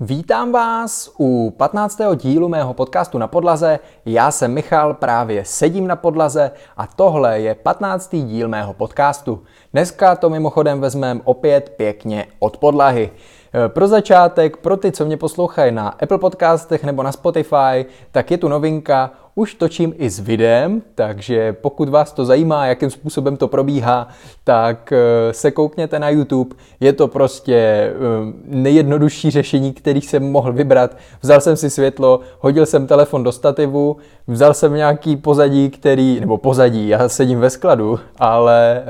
Vítám vás u 15. dílu mého podcastu na podlaze. Já jsem Michal, právě sedím na podlaze a tohle je 15. díl mého podcastu. Dneska to mimochodem vezmeme opět pěkně od podlahy. Eh, pro začátek, pro ty, co mě poslouchají na Apple Podcastech nebo na Spotify, tak je tu novinka, už točím i s videem, takže pokud vás to zajímá, jakým způsobem to probíhá, tak eh, se koukněte na YouTube. Je to prostě eh, nejjednodušší řešení, který jsem mohl vybrat. Vzal jsem si světlo, hodil jsem telefon do stativu, vzal jsem nějaký pozadí, který, nebo pozadí, já sedím ve skladu, ale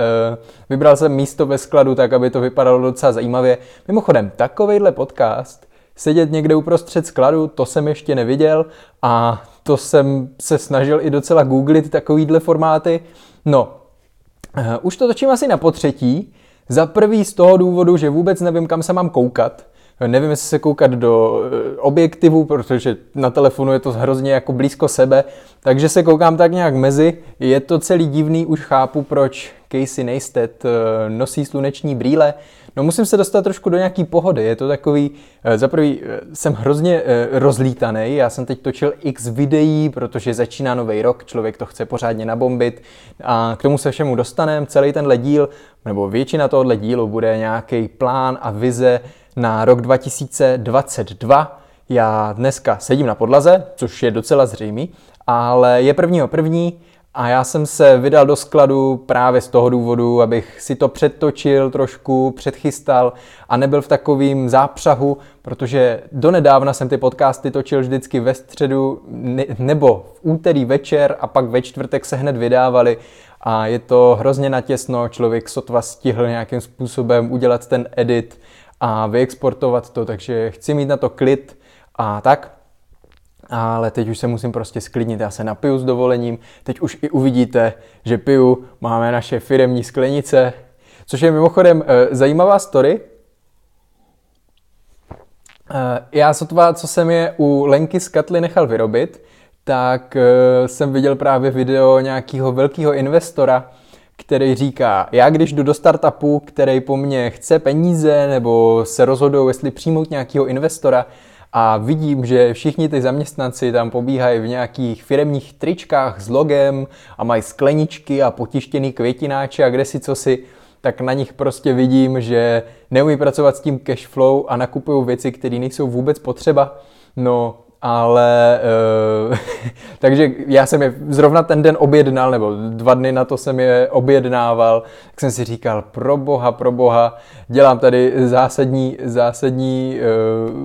vybral jsem místo ve skladu tak, aby to vypadalo docela zajímavě. Mimochodem, takovejhle podcast, sedět někde uprostřed skladu, to jsem ještě neviděl a to jsem se snažil i docela googlit takovýhle formáty. No, uh, už to točím asi na potřetí. Za prvý z toho důvodu, že vůbec nevím, kam se mám koukat. Nevím, jestli se koukat do eh, objektivu, protože na telefonu je to hrozně jako blízko sebe, takže se koukám tak nějak mezi. Je to celý divný, už chápu, proč Casey Neistat eh, nosí sluneční brýle. No musím se dostat trošku do nějaký pohody. Je to takový, eh, za prvý jsem hrozně rozlítaný. Já jsem teď točil x videí, protože začíná nový rok, člověk to chce pořádně nabombit a k tomu se všemu dostaneme. Celý tenhle díl, nebo většina tohohle dílu bude nějaký plán a vize, na rok 2022. Já dneska sedím na podlaze, což je docela zřejmý, ale je prvního první a já jsem se vydal do skladu právě z toho důvodu, abych si to předtočil trošku, předchystal a nebyl v takovým zápřahu, protože donedávna jsem ty podcasty točil vždycky ve středu nebo v úterý večer a pak ve čtvrtek se hned vydávali a je to hrozně natěsno, člověk sotva stihl nějakým způsobem udělat ten edit a vyexportovat to, takže chci mít na to klid a tak. Ale teď už se musím prostě sklidnit, já se napiju s dovolením, teď už i uvidíte, že piju, máme naše firemní sklenice, což je mimochodem e, zajímavá story. E, já sotva, co jsem je u Lenky z Katly nechal vyrobit, tak e, jsem viděl právě video nějakého velkého investora, který říká, já když jdu do startupu, který po mně chce peníze nebo se rozhodou, jestli přijmout nějakého investora a vidím, že všichni ty zaměstnanci tam pobíhají v nějakých firemních tričkách s logem a mají skleničky a potištěný květináče a kde si co si, tak na nich prostě vidím, že neumí pracovat s tím cash flow a nakupují věci, které nejsou vůbec potřeba. No, ale uh, takže já jsem je zrovna ten den objednal, nebo dva dny na to jsem je objednával, tak jsem si říkal, pro boha, pro boha, dělám tady zásadní, zásadní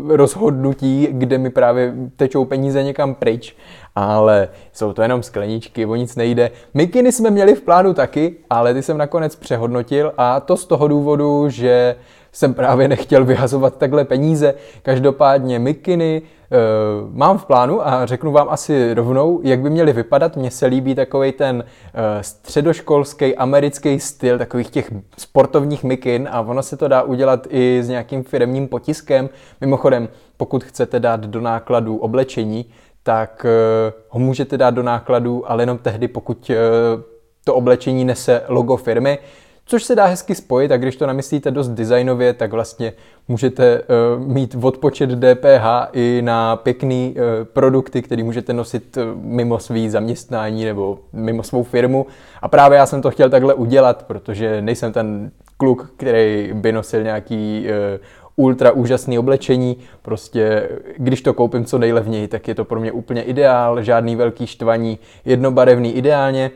uh, rozhodnutí, kde mi právě tečou peníze někam pryč, ale jsou to jenom skleničky, o nic nejde. Mikiny jsme měli v plánu taky, ale ty jsem nakonec přehodnotil a to z toho důvodu, že jsem právě nechtěl vyhazovat takhle peníze. Každopádně mikiny, uh, mám v plánu a řeknu vám asi rovnou, jak by měly vypadat. Mně se líbí takový ten uh, středoškolský americký styl takových těch sportovních mikin a ono se to dá udělat i s nějakým firemním potiskem. Mimochodem, pokud chcete dát do nákladu oblečení, tak uh, ho můžete dát do nákladu, ale jenom tehdy, pokud uh, to oblečení nese logo firmy což se dá hezky spojit a když to namyslíte dost designově, tak vlastně můžete uh, mít odpočet DPH i na pěkný uh, produkty, které můžete nosit uh, mimo svý zaměstnání nebo mimo svou firmu. A právě já jsem to chtěl takhle udělat, protože nejsem ten kluk, který by nosil nějaký uh, ultra úžasný oblečení. Prostě když to koupím co nejlevněji, tak je to pro mě úplně ideál, žádný velký štvaní, jednobarevný ideálně.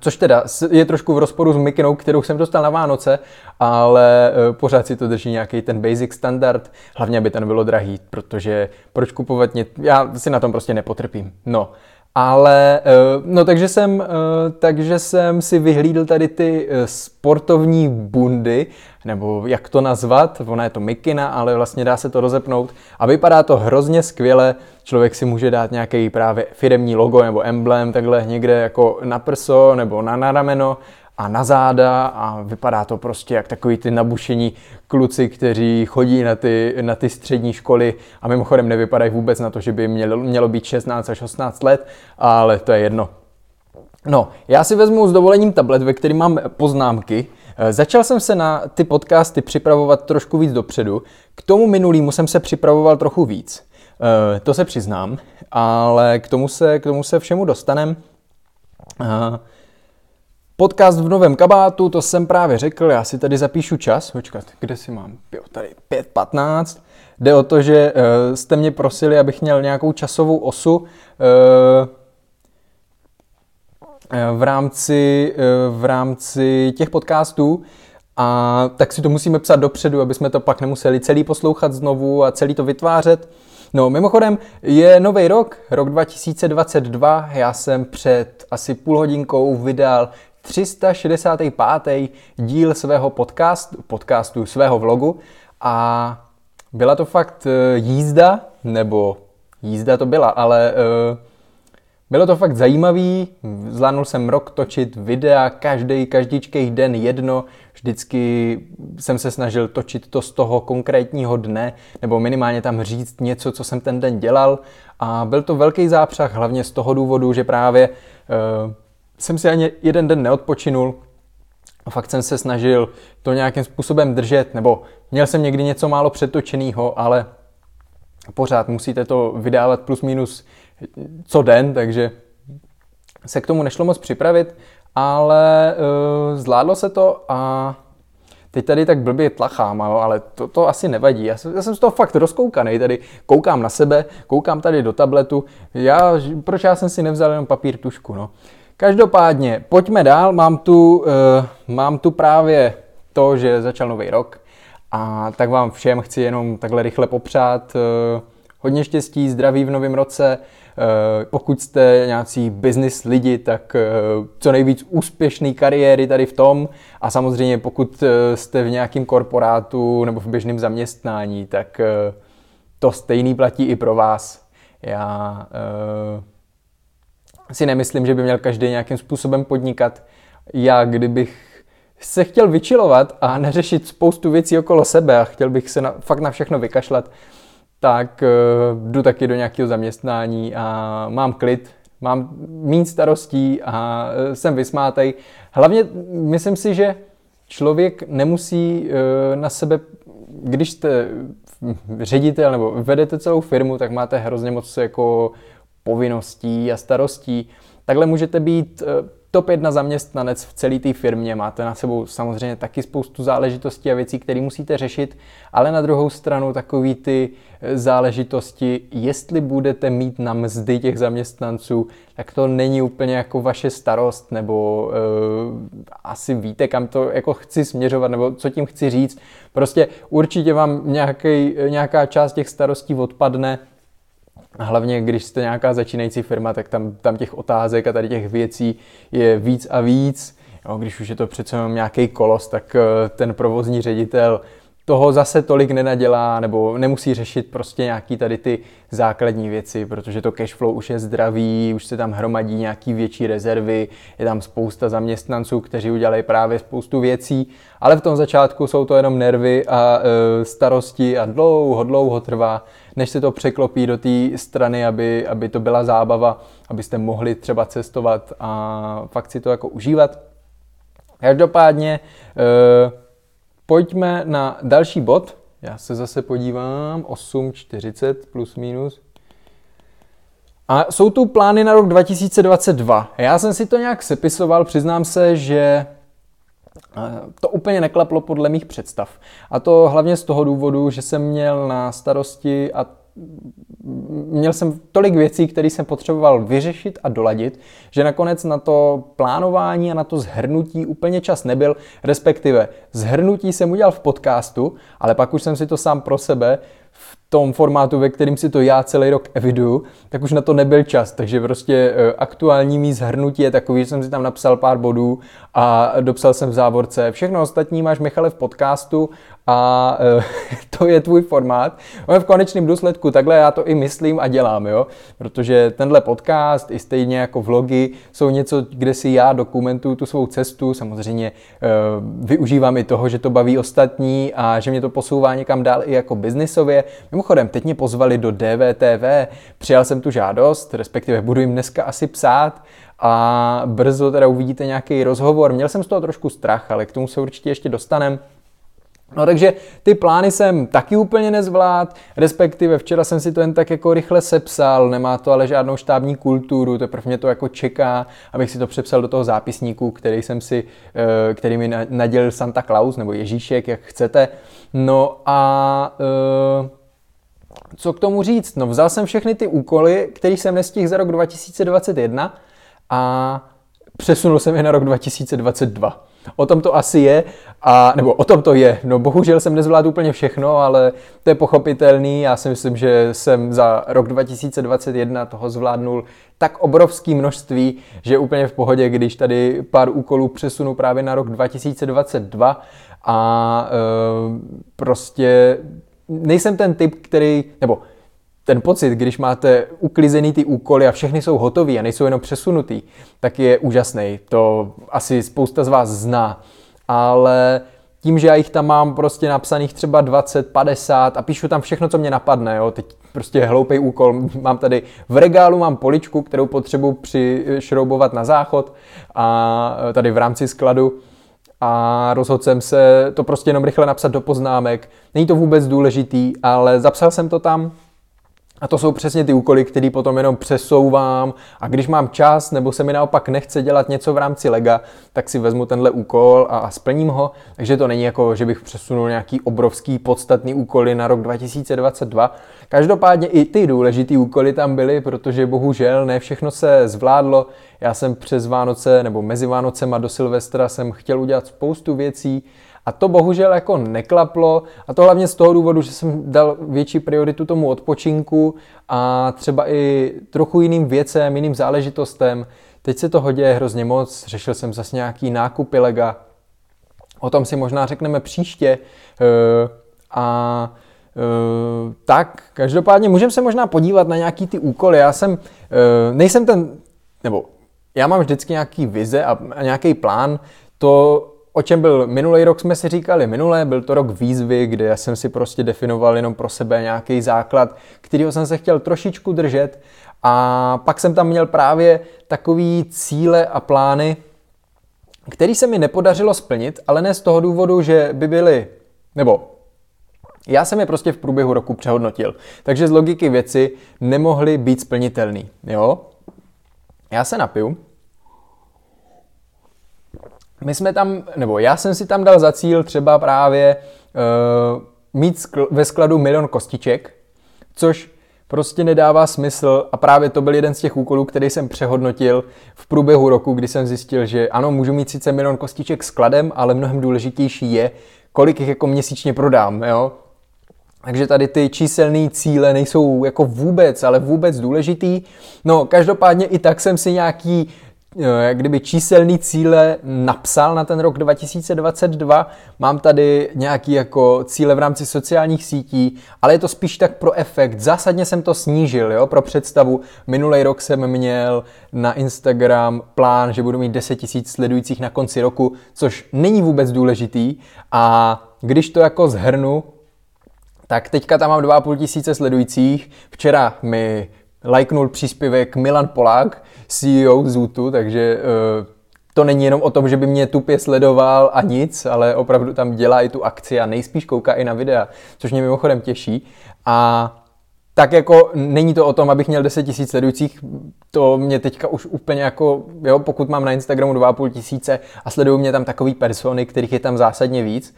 Což teda je trošku v rozporu s mikinou, kterou jsem dostal na Vánoce, ale eh, pořád si to drží nějaký ten basic standard, hlavně aby ten bylo drahý, protože proč kupovat něco, já si na tom prostě nepotrpím. No, ale, eh, no takže jsem, eh, takže jsem si vyhlídl tady ty eh, sportovní bundy, nebo jak to nazvat, ona je to mikina, ale vlastně dá se to rozepnout. A vypadá to hrozně skvěle, člověk si může dát nějaký právě firemní logo nebo emblém takhle někde jako na prso nebo na, na rameno a na záda a vypadá to prostě jak takový ty nabušení kluci, kteří chodí na ty, na ty střední školy a mimochodem nevypadají vůbec na to, že by mělo, mělo být 16 až 18 let, ale to je jedno. No, já si vezmu s dovolením tablet, ve kterém mám poznámky, Eh, začal jsem se na ty podcasty připravovat trošku víc dopředu. K tomu minulýmu jsem se připravoval trochu víc. Eh, to se přiznám, ale k tomu se, k tomu se všemu dostanem. Podcast v novém kabátu, to jsem právě řekl, já si tady zapíšu čas. Počkat, kde si mám? Jo, tady 5.15. Jde o to, že jste mě prosili, abych měl nějakou časovou osu v rámci, v rámci těch podcastů. A tak si to musíme psat dopředu, aby jsme to pak nemuseli celý poslouchat znovu a celý to vytvářet. No, mimochodem, je nový rok, rok 2022. Já jsem před asi půl hodinkou vydal 365. díl svého podcastu, podcastu svého vlogu. A byla to fakt eh, jízda, nebo jízda to byla, ale uh, bylo to fakt zajímavý, zvládnul jsem rok točit videa, každý, každičkej den jedno, vždycky jsem se snažil točit to z toho konkrétního dne, nebo minimálně tam říct něco, co jsem ten den dělal. A byl to velký zápřah, hlavně z toho důvodu, že právě uh, jsem si ani jeden den neodpočinul, a fakt jsem se snažil to nějakým způsobem držet, nebo měl jsem někdy něco málo přetočeného, ale pořád musíte to vydávat plus minus co den, takže se k tomu nešlo moc připravit, ale uh, zvládlo se to a teď tady tak blbě tlachám, ale to, to asi nevadí. Já jsem, já jsem z toho fakt rozkoukaný, tady koukám na sebe, koukám tady do tabletu. Já, proč já jsem si nevzal jenom papír, tušku, no. Každopádně, pojďme dál, mám tu, uh, mám tu právě to, že začal nový rok a tak vám všem chci jenom takhle rychle popřát uh, hodně štěstí, zdraví v novém roce, Eh, pokud jste nějací business lidi, tak eh, co nejvíc úspěšný kariéry tady v tom. A samozřejmě pokud eh, jste v nějakém korporátu nebo v běžném zaměstnání, tak to stejný platí i pro vás. Já si nemyslím, že by měl každý nějakým způsobem podnikat. Já kdybych se chtěl vyčilovat a neřešit spoustu věcí okolo sebe a chtěl bych se na, fakt na všechno vykašlat, tak uh, jdu taky do nějakého zaměstnání a mám klid, mám méně starostí a uh, jsem vysmátej. Hlavně myslím si, že člověk nemusí uh, na sebe, když jste ředitel nebo vedete celou firmu, tak máte hrozně moc jako povinností a starostí. Takhle můžete být top jedna zaměstnanec v celé té firmě, máte na sebou samozřejmě taky spoustu záležitostí a věcí, které musíte řešit, ale na druhou stranu takový ty eh, záležitosti, jestli budete mít na mzdy těch zaměstnanců, tak to není úplně jako vaše starost, nebo uh, asi víte, kam to jako chci směřovat, nebo co tím chci říct. Prostě určitě vám nějaký, nějaká část těch starostí odpadne, a hlavně, když jste nějaká začínající firma, tak tam, tam těch otázek a tady těch věcí je víc a víc. Jo, když už je to přece jenom nějaký kolos, tak eh, ten provozní ředitel toho zase tolik nenadělá nebo nemusí řešit prostě nějaký tady ty základní věci, protože to cash flow už je zdravý, už se tam hromadí nějaký větší rezervy, je tam spousta zaměstnanců, kteří udělají právě spoustu věcí, ale v tom začátku jsou to jenom nervy a e, starosti a dlouho, dlouho trvá, než se to překlopí do té strany, aby, aby to byla zábava, abyste mohli třeba cestovat a fakt si to jako užívat. Každopádně e, pojďme na další bod. Já se zase podívám, 8.40 plus minus. A jsou tu plány na rok 2022. Já jsem si to nějak sepisoval, přiznám se, že eh, to úplně neklaplo podle mých představ. A to hlavně z toho důvodu, že jsem měl na starosti a měl jsem tolik věcí, které jsem potřeboval vyřešit a doladit, že nakonec na to plánování a na to zhrnutí úplně čas nebyl, respektive zhrnutí jsem udělal v podcastu, ale pak už jsem si to sám pro sebe v tom formátu, ve kterým si to já celý rok eviduju, tak už na to nebyl čas. Takže prostě e, aktuální mý zhrnutí je takový, že jsem si tam napsal pár bodů a dopsal jsem v závorce. Všechno ostatní máš Michale v podcastu a e, to je tvůj formát. Ale v konečném důsledku takhle já to i myslím a dělám, jo? protože tenhle podcast i stejně jako vlogy jsou něco, kde si já dokumentuju tu svou cestu, samozřejmě e, využívám i toho, že to baví ostatní a že mě to posouvá někam dál i jako biznisově. Mimochodem, teď mě pozvali do DVTV, přijal jsem tu žádost, respektive budu jim dneska asi psát a brzo teda uvidíte nějaký rozhovor. Měl jsem z toho trošku strach, ale k tomu se určitě ještě dostanem. No takže ty plány jsem taky úplně nezvlád, respektive včera jsem si to jen tak jako rychle sepsal, nemá to ale žádnou štábní kulturu, teprve mě to jako čeká, abych si to přepsal do toho zápisníku, který jsem si, eh, který mi nadělil Santa Claus nebo Ježíšek, jak chcete. No a eh, co k tomu říct? No vzal jsem všechny ty úkoly, které jsem nestihl za rok 2021 a přesunul jsem je na rok 2022. O tom to asi je, a, nebo o tom to je. No bohužel jsem nezvládl úplně všechno, ale to je pochopitelný. Já si myslím, že jsem za rok 2021 toho zvládnul tak obrovské množství, že úplně v pohodě, když tady pár úkolů přesunu právě na rok 2022 a e, prostě nejsem ten typ, který, nebo ten pocit, když máte uklizený ty úkoly a všechny jsou hotové a nejsou jenom přesunutý, tak je úžasný. To asi spousta z vás zná. Ale tím, že já jich tam mám prostě napsaných třeba 20, 50 a píšu tam všechno, co mě napadne, jo, teď prostě hloupý úkol, mám tady v regálu mám poličku, kterou potřebuji přišroubovat na záchod a tady v rámci skladu a rozhodl jsem se to prostě jenom rychle napsat do poznámek. Není to vůbec důležitý, ale zapsal jsem to tam, a to jsou přesně ty úkoly, které potom jenom přesouvám a když mám čas nebo se mi naopak nechce dělat něco v rámci lega, tak si vezmu tenhle úkol a, a splním ho. Takže to není jako, že bych přesunul nějaký obrovský podstatný úkoly na rok 2022. Každopádně i ty důležitý úkoly tam byly, protože bohužel ne všechno se zvládlo. Já jsem přes Vánoce nebo mezi Vánocema do Silvestra jsem chtěl udělat spoustu věcí, a to bohužel jako neklaplo a to hlavně z toho důvodu, že jsem dal větší prioritu tomu odpočinku a třeba i trochu jiným věcem, jiným záležitostem. Teď se toho děje hrozně moc, řešil jsem zase nějaký nákupy lega, o tom si možná řekneme příště. Eh, a eh, tak, každopádně můžeme se možná podívat na nějaký ty úkoly. Já jsem, eh, nejsem ten, nebo já mám vždycky nějaký vize a nějaký plán, to o čem byl minulý rok, jsme si říkali minulé, byl to rok výzvy, kde já jsem si prostě definoval jenom pro sebe nějaký základ, kterýho jsem se chtěl trošičku držet a pak jsem tam měl právě takový cíle a plány, který se mi nepodařilo splnit, ale ne z toho důvodu, že by byly, nebo já jsem je prostě v průběhu roku přehodnotil, takže z logiky věci nemohly být splnitelný, jo? Já se napiju, my jsme tam, nebo já jsem si tam dal za cíl třeba právě uh, mít skl- ve skladu milion kostiček, což prostě nedává smysl a právě to byl jeden z těch úkolů, který jsem přehodnotil v průběhu roku, kdy jsem zjistil, že ano, můžu mít sice milion kostiček skladem, ale mnohem důležitější je, kolik jich jako měsíčně prodám, jo? Takže tady ty číselné cíle nejsou jako vůbec, ale vůbec důležitý. No, každopádně i tak jsem si nějaký jak kdyby číselný cíle napsal na ten rok 2022. Mám tady nějaký jako cíle v rámci sociálních sítí, ale je to spíš tak pro efekt. Zásadně jsem to snížil, jo, pro představu. Minulý rok jsem měl na Instagram plán, že budu mít 10 000 sledujících na konci roku, což není vůbec důležitý a když to jako zhrnu, tak teďka tam mám 2,5 tisíce sledujících. Včera mi lajknul příspěvek Milan Polák, CEO Zutu, takže uh, to není jenom o tom, že by mě tupě sledoval a nic, ale opravdu tam dělá i tu akci a nejspíš kouká i na videa, což mě mimochodem těší. A tak jako není to o tom, abych měl 10 tisíc sledujících, to mě teďka už úplně jako, jo, pokud mám na Instagramu 2,5 tisíce a sledují mě tam takový persony, kterých je tam zásadně víc,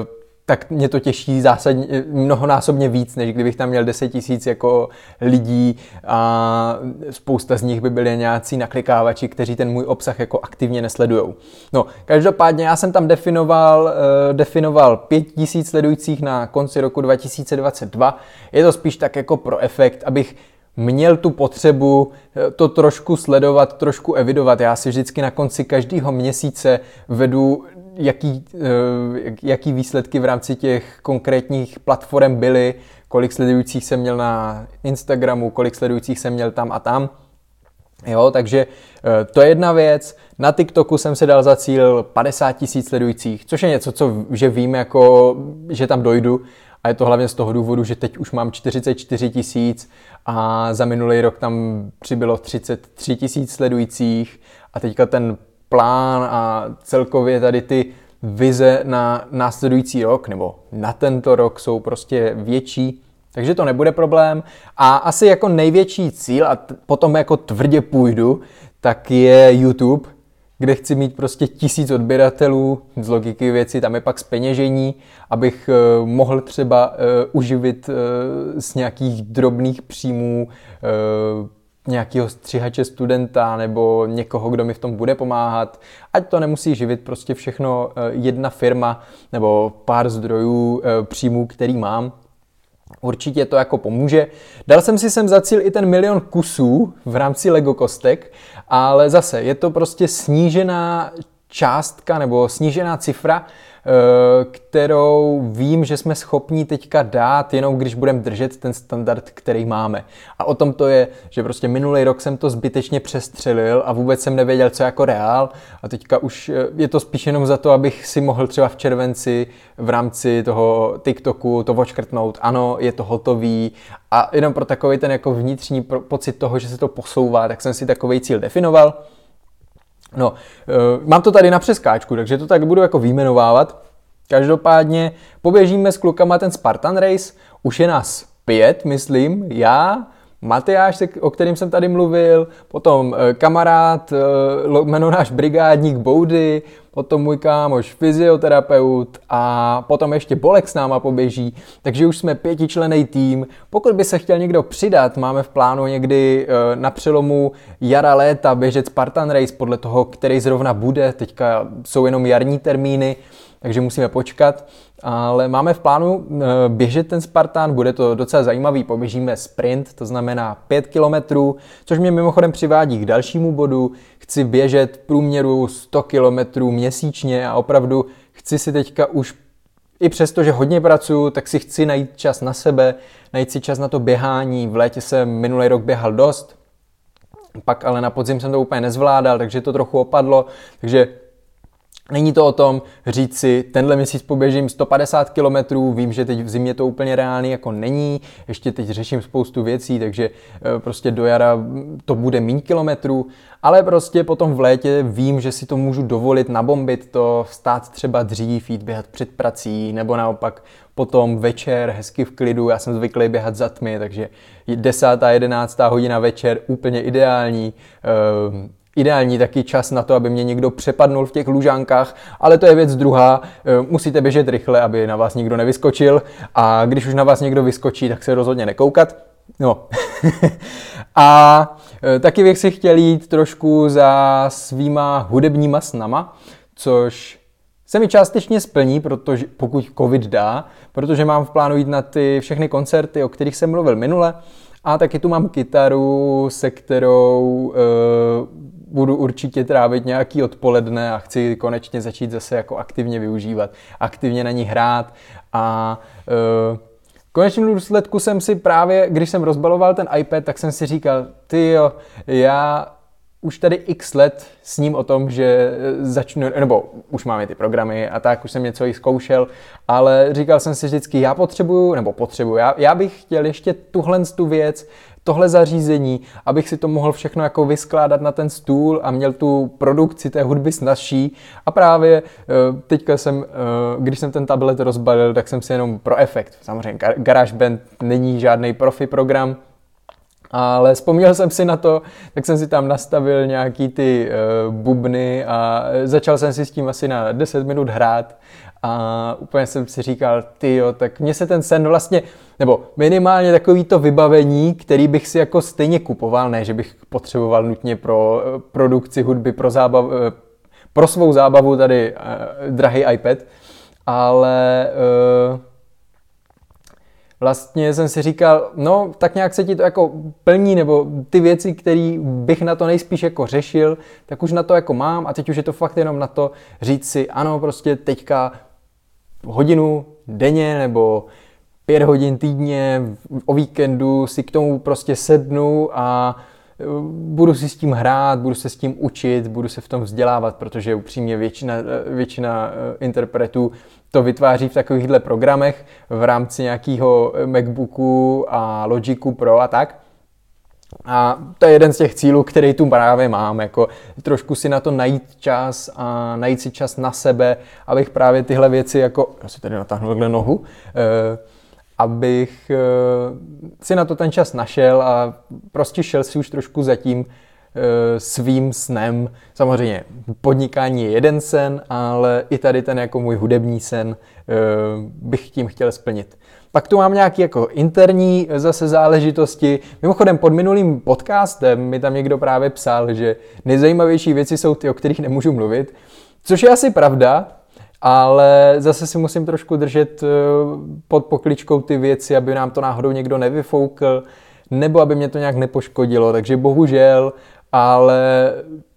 uh, tak mě to těší zásadně mnohonásobně víc, než kdybych tam měl 10 tisíc jako lidí a spousta z nich by byly nějací naklikávači, kteří ten můj obsah jako aktivně nesledujou. No, každopádně já jsem tam definoval, uh, definoval 5 tisíc sledujících na konci roku 2022. Je to spíš tak jako pro efekt, abych měl tu potřebu eh, to trošku sledovat, trošku evidovat. Já si vždycky na konci každého měsíce vedu jaký, eh, jaký výsledky v rámci těch konkrétních platform byly, kolik sledujících jsem měl na Instagramu, kolik sledujících jsem měl tam a tam. Jo, takže eh, to je jedna věc. Na TikToku jsem si dal za cíl 50 tisíc sledujících, což je něco, co že vím, jako, že tam dojdu, A je to hlavně z toho důvodu, že teď už mám 44 tisíc a za minulý rok tam přibylo 33 tisíc sledujících a teďka ten plán a celkově tady ty vize na následující rok nebo na tento rok jsou prostě větší, takže to nebude problém. A asi jako největší cíl, a potom jako tvrdě půjdu, tak je YouTube, kde chci mít prostě tisíc odběratelů, z logiky věci, tam je pak speněžení, abych uh, mohl třeba uh, uživit uh, z nějakých drobných příjmů nějakého střihače studenta nebo někoho, kdo mi v tom bude pomáhat. Ať to nemusí živit prostě všechno jedna firma nebo pár zdrojů příjmů, který mám, Určitě to jako pomůže. Dal jsem si sem za cíl i ten milion kusů v rámci Lego kostek, ale zase je to prostě snížená částka nebo snížená cifra, Eh, kterou vím, že jsme schopni teďka dát, jenom když budeme držet ten standard, který máme. A o tom to je, že prostě minulý rok jsem to zbytečně přestřelil a vůbec jsem nevěděl, co jako reál. A teďka už eh, je to spíš jenom za to, abych si mohl třeba v červenci v rámci toho TikToku to očkrtnout. Ano, je to hotový. A jenom pro takový ten jako vnitřní pocit toho, že se to posouvá, tak jsem si takový cíl definoval. No, e, mám to tady na přeskáčku, takže to tak budu jako výjmenovávat. Každopádně poběžíme s klukama ten Spartan Race, už je nás pět, myslím, já, Matyáš, o kterým jsem tady mluvil, potom eh, kamarád, eh, jmeno náš brigádník Boudy, potom můj kámoš fyzioterapeut a potom ještě Bolek s náma poběží, takže už jsme pětičlený tým. Pokud by se chtěl někdo přidat, máme v plánu někdy eh, na přelomu jara léta běžet Spartan Race podle toho, který zrovna bude, teďka jsou jenom jarní termíny, takže musíme počkat. Ale máme v plánu eh, běžet ten Spartan, bude to docela zajímavý, poběžíme sprint, to znamená 5 kilometrů, což mě mimochodem přivádí k dalšímu bodu. Chci běžet průměru 100 kilometrů měsíčně a opravdu chci si teďka už i přesto, že hodně pracuji, tak si chci najít čas na sebe, najít si čas na to běhání. V létě jsem minulý rok běhal dost, pak ale na podzim jsem to úplně nezvládal, takže to trochu opadlo, takže Není to o tom říct si, tenhle měsíc poběžím 150 km, vím, že teď v zimě to úplně reálný jako není, ještě teď řeším spoustu věcí, takže eh, prostě do jara to bude méně kilometrů, ale prostě potom v létě vím, že si to můžu dovolit, nabombit to, vstát třeba dřív, jít běhat před prací, nebo naopak potom večer hezky v klidu, já jsem zvyklý běhat za tmy, takže 10. 11. hodina večer úplně ideální, ehm, ideální taky čas na to, aby mě někdo přepadnul v těch lužánkách, ale to je věc druhá. Eh, musíte běžet rychle, aby na vás nikdo nevyskočil a když už na vás někdo vyskočí, tak se rozhodně nekoukat. No. a eh, taky bych si chtěl jít trošku za svýma hudebníma snama, což se mi částečně splní, protože, pokud covid dá, protože mám v plánu jít na ty všechny koncerty, o kterých jsem mluvil minule, a taky tu mám kytaru, se kterou uh, budu určitě trávit nějaký odpoledne a chci konečně začít zase jako aktivně využívat, aktivně na ní hrát. A uh, v důsledku jsem si právě, když jsem rozbaloval ten iPad, tak jsem si říkal, ty jo, já už tady x let s ním o tom, že začnu, nebo už máme ty programy a tak, už jsem něco i zkoušel, ale říkal jsem si vždycky, já potřebuju, nebo potřebuju, já, já bych chtěl ještě tuhle tu věc tohle zařízení, abych si to mohl všechno jako vyskládat na ten stůl a měl tu produkci té hudby snažší. A právě eh, teďka jsem, eh, když jsem ten tablet rozbalil, tak jsem si jenom pro efekt. Samozřejmě GarageBand není žádný profi program, ale vzpomněl jsem si na to, tak jsem si tam nastavil nějaký ty uh, bubny a začal jsem si s tím asi na 10 minut hrát a úplně jsem si říkal, ty jo, tak mně se ten sen vlastně, nebo minimálně takový to vybavení, který bych si jako stejně kupoval, ne, že bych potřeboval nutně pro eh, produkci hudby, pro, zábav, eh, pro svou zábavu tady uh, drahý iPad, ale uh, vlastně jsem si říkal, no tak nějak se ti to jako plní, nebo ty věci, které bych na to nejspíš jako řešil, tak už na to jako mám a teď už je to fakt jenom na to říct si, ano, prostě teďka hodinu denně nebo pět hodin týdně o víkendu si k tomu prostě sednu a budu si s tím hrát, budu se s tím učit, budu se v tom vzdělávat, protože upřímně většina, většina interpretů to vytváří v takovýchhle programech v rámci nějakého MacBooku a Logicu Pro a tak. A to je jeden z těch cílů, který tu právě mám, jako trošku si na to najít čas a najít si čas na sebe, abych právě tyhle věci jako, já si tady natáhnu takhle nohu, eh, abych eh, si na to ten čas našel a prostě šel si už trošku za tím eh, svým snem. Samozřejmě podnikání je jeden sen, ale i tady ten jako můj hudební sen eh, bych tím chtěl splnit. Pak tu mám nějaké jako interní zase záležitosti. Mimochodem pod minulým podcastem mi tam někdo právě psal, že nejzajímavější věci jsou ty, o kterých nemůžu mluvit. Což je asi pravda, ale zase si musím trošku držet eh, pod pokličkou ty věci, aby nám to náhodou někdo nevyfoukl, nebo aby mě to nějak nepoškodilo, takže bohužel, ale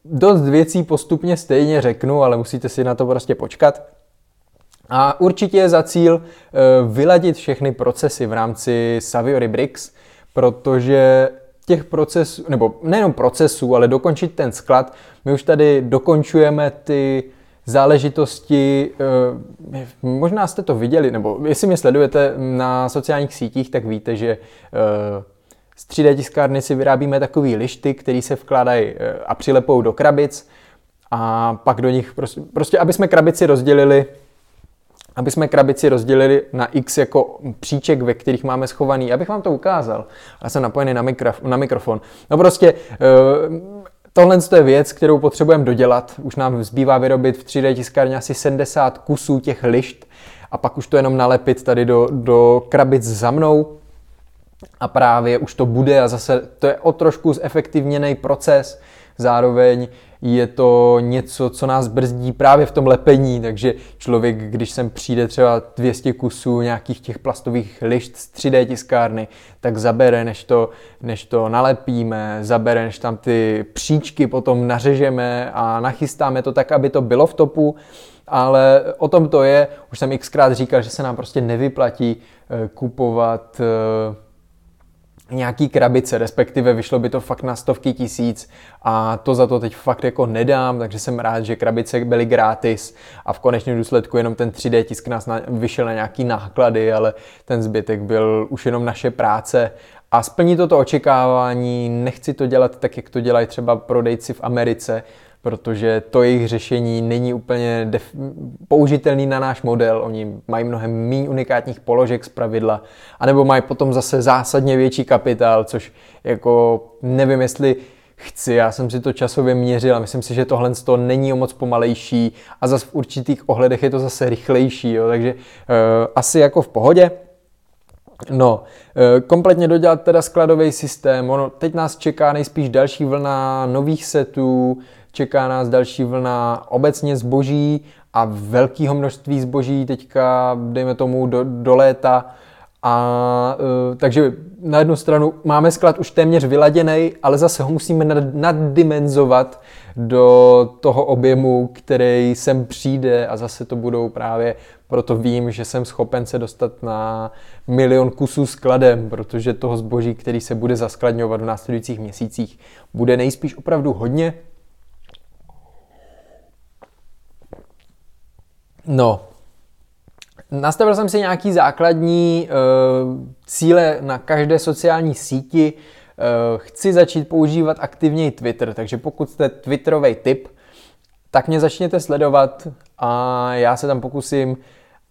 dost věcí postupně stejně řeknu, ale musíte si na to prostě počkat. A určitě je za cíl eh, vyladit všechny procesy v rámci Saviory Bricks, protože těch procesů, nebo nejenom procesů, ale dokončit ten sklad, my už tady dokončujeme ty záležitosti, eh, možná jste to viděli, nebo jestli mě sledujete na sociálních sítích, tak víte, že eh, z 3D tiskárny si vyrábíme takový lišty, které se vkládají eh, a přilepou do krabic a pak do nich prostě, prostě aby jsme krabici rozdělili aby jsme krabici rozdělili na x jako příček, ve kterých máme schovaný. Abych vám to ukázal. Já jsem napojený na, mikrof- na mikrofon. No prostě Tohle je věc, kterou potřebujeme dodělat. Už nám zbývá vyrobit v 3D tiskárně asi 70 kusů těch lišt a pak už to jenom nalepit tady do, do krabic za mnou a právě už to bude a zase to je o trošku zefektivněný proces. Zároveň je to něco, co nás brzdí právě v tom lepení, takže člověk, když sem přijde třeba 200 kusů nějakých těch plastových lišt z 3D tiskárny, tak zabere, než to, než to nalepíme, zabere, než tam ty příčky potom nařežeme a nachystáme to tak, aby to bylo v topu, ale o tom to je, už jsem xkrát říkal, že se nám prostě nevyplatí eh, kupovat eh, nějaký krabice, respektive vyšlo by to fakt na stovky tisíc a to za to teď fakt jako nedám, takže jsem rád, že krabice byly gratis a v konečném důsledku jenom ten 3D tisk nás na, vyšel na nějaký náklady, ale ten zbytek byl už jenom naše práce. A splní toto očekávání, nechci to dělat tak, jak to dělají třeba prodejci v Americe, protože to jejich řešení není úplně def- použitelný na náš model. Oni mají mnohem méně unikátních položek z pravidla, anebo mají potom zase zásadně větší kapitál, což jako nevím, jestli chci, já jsem si to časově měřil a myslím si, že tohle to není o moc pomalejší a zase v určitých ohledech je to zase rychlejší, jo, takže uh, asi jako v pohodě. No, uh, kompletně dodělat teda skladový systém, ono teď nás čeká nejspíš další vlna nových setů, čeká nás další vlna obecně zboží a velkého množství zboží teďka, dejme tomu, do, do léta. A uh, takže na jednu stranu máme sklad už téměř vyladěný, ale zase ho musíme nad, naddimenzovat do toho objemu, který sem přijde a zase to budou právě, proto vím, že jsem schopen se dostat na milion kusů skladem, protože toho zboží, který se bude zaskladňovat v následujících měsících, bude nejspíš opravdu hodně, No, nastavil jsem si nějaký základní uh, cíle na každé sociální síti. Uh, chci začít používat aktivněji Twitter, takže pokud jste Twitterový typ, tak mě začněte sledovat a já se tam pokusím.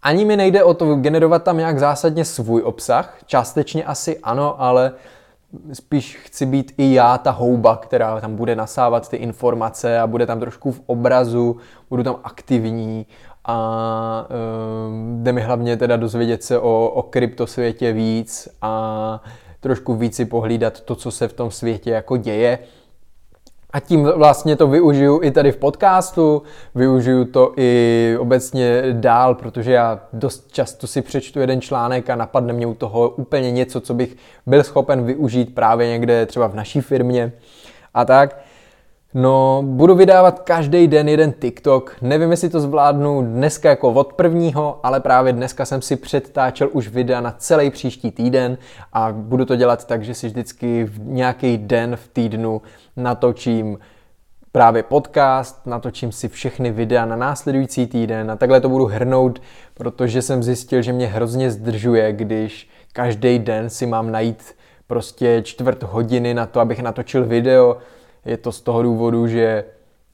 Ani mi nejde o to generovat tam nějak zásadně svůj obsah, částečně asi ano, ale spíš chci být i já ta houba, která tam bude nasávat ty informace a bude tam trošku v obrazu, budu tam aktivní a uh, jde mi hlavně teda dozvědět se o, o kryptosvětě víc a trošku víc si pohlídat to, co se v tom světě jako děje. A tím vlastně to využiju i tady v podcastu, využiju to i obecně dál, protože já dost často si přečtu jeden článek a napadne mě u toho úplně něco, co bych byl schopen využít právě někde třeba v naší firmě a tak. No, budu vydávat každý den jeden TikTok. Nevím, jestli to zvládnu dneska jako od prvního, ale právě dneska jsem si předtáčel už videa na celý příští týden a budu to dělat tak, že si vždycky v nějaký den v týdnu natočím právě podcast, natočím si všechny videa na následující týden a takhle to budu hrnout, protože jsem zjistil, že mě hrozně zdržuje, když každý den si mám najít prostě čtvrt hodiny na to, abych natočil video. Je to z toho důvodu, že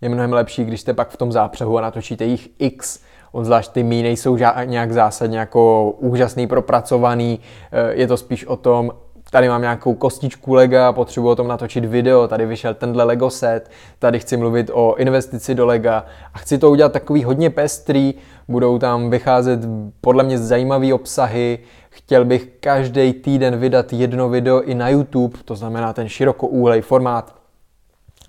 je mnohem lepší, když jste pak v tom zápřehu a natočíte jich x, Obzvlášť ty mý nejsou nějak zásadně jako úžasný, propracovaný, eh, je to spíš o tom, tady mám nějakou kostičku Lega, potřebuji o tom natočit video, tady vyšel tenhle Lego set, tady chci mluvit o investici do Lega a chci to udělat takový hodně pestrý, budou tam vycházet podle mě zajímavé obsahy, chtěl bych každý týden vydat jedno video i na YouTube, to znamená ten širokoúhlej formát.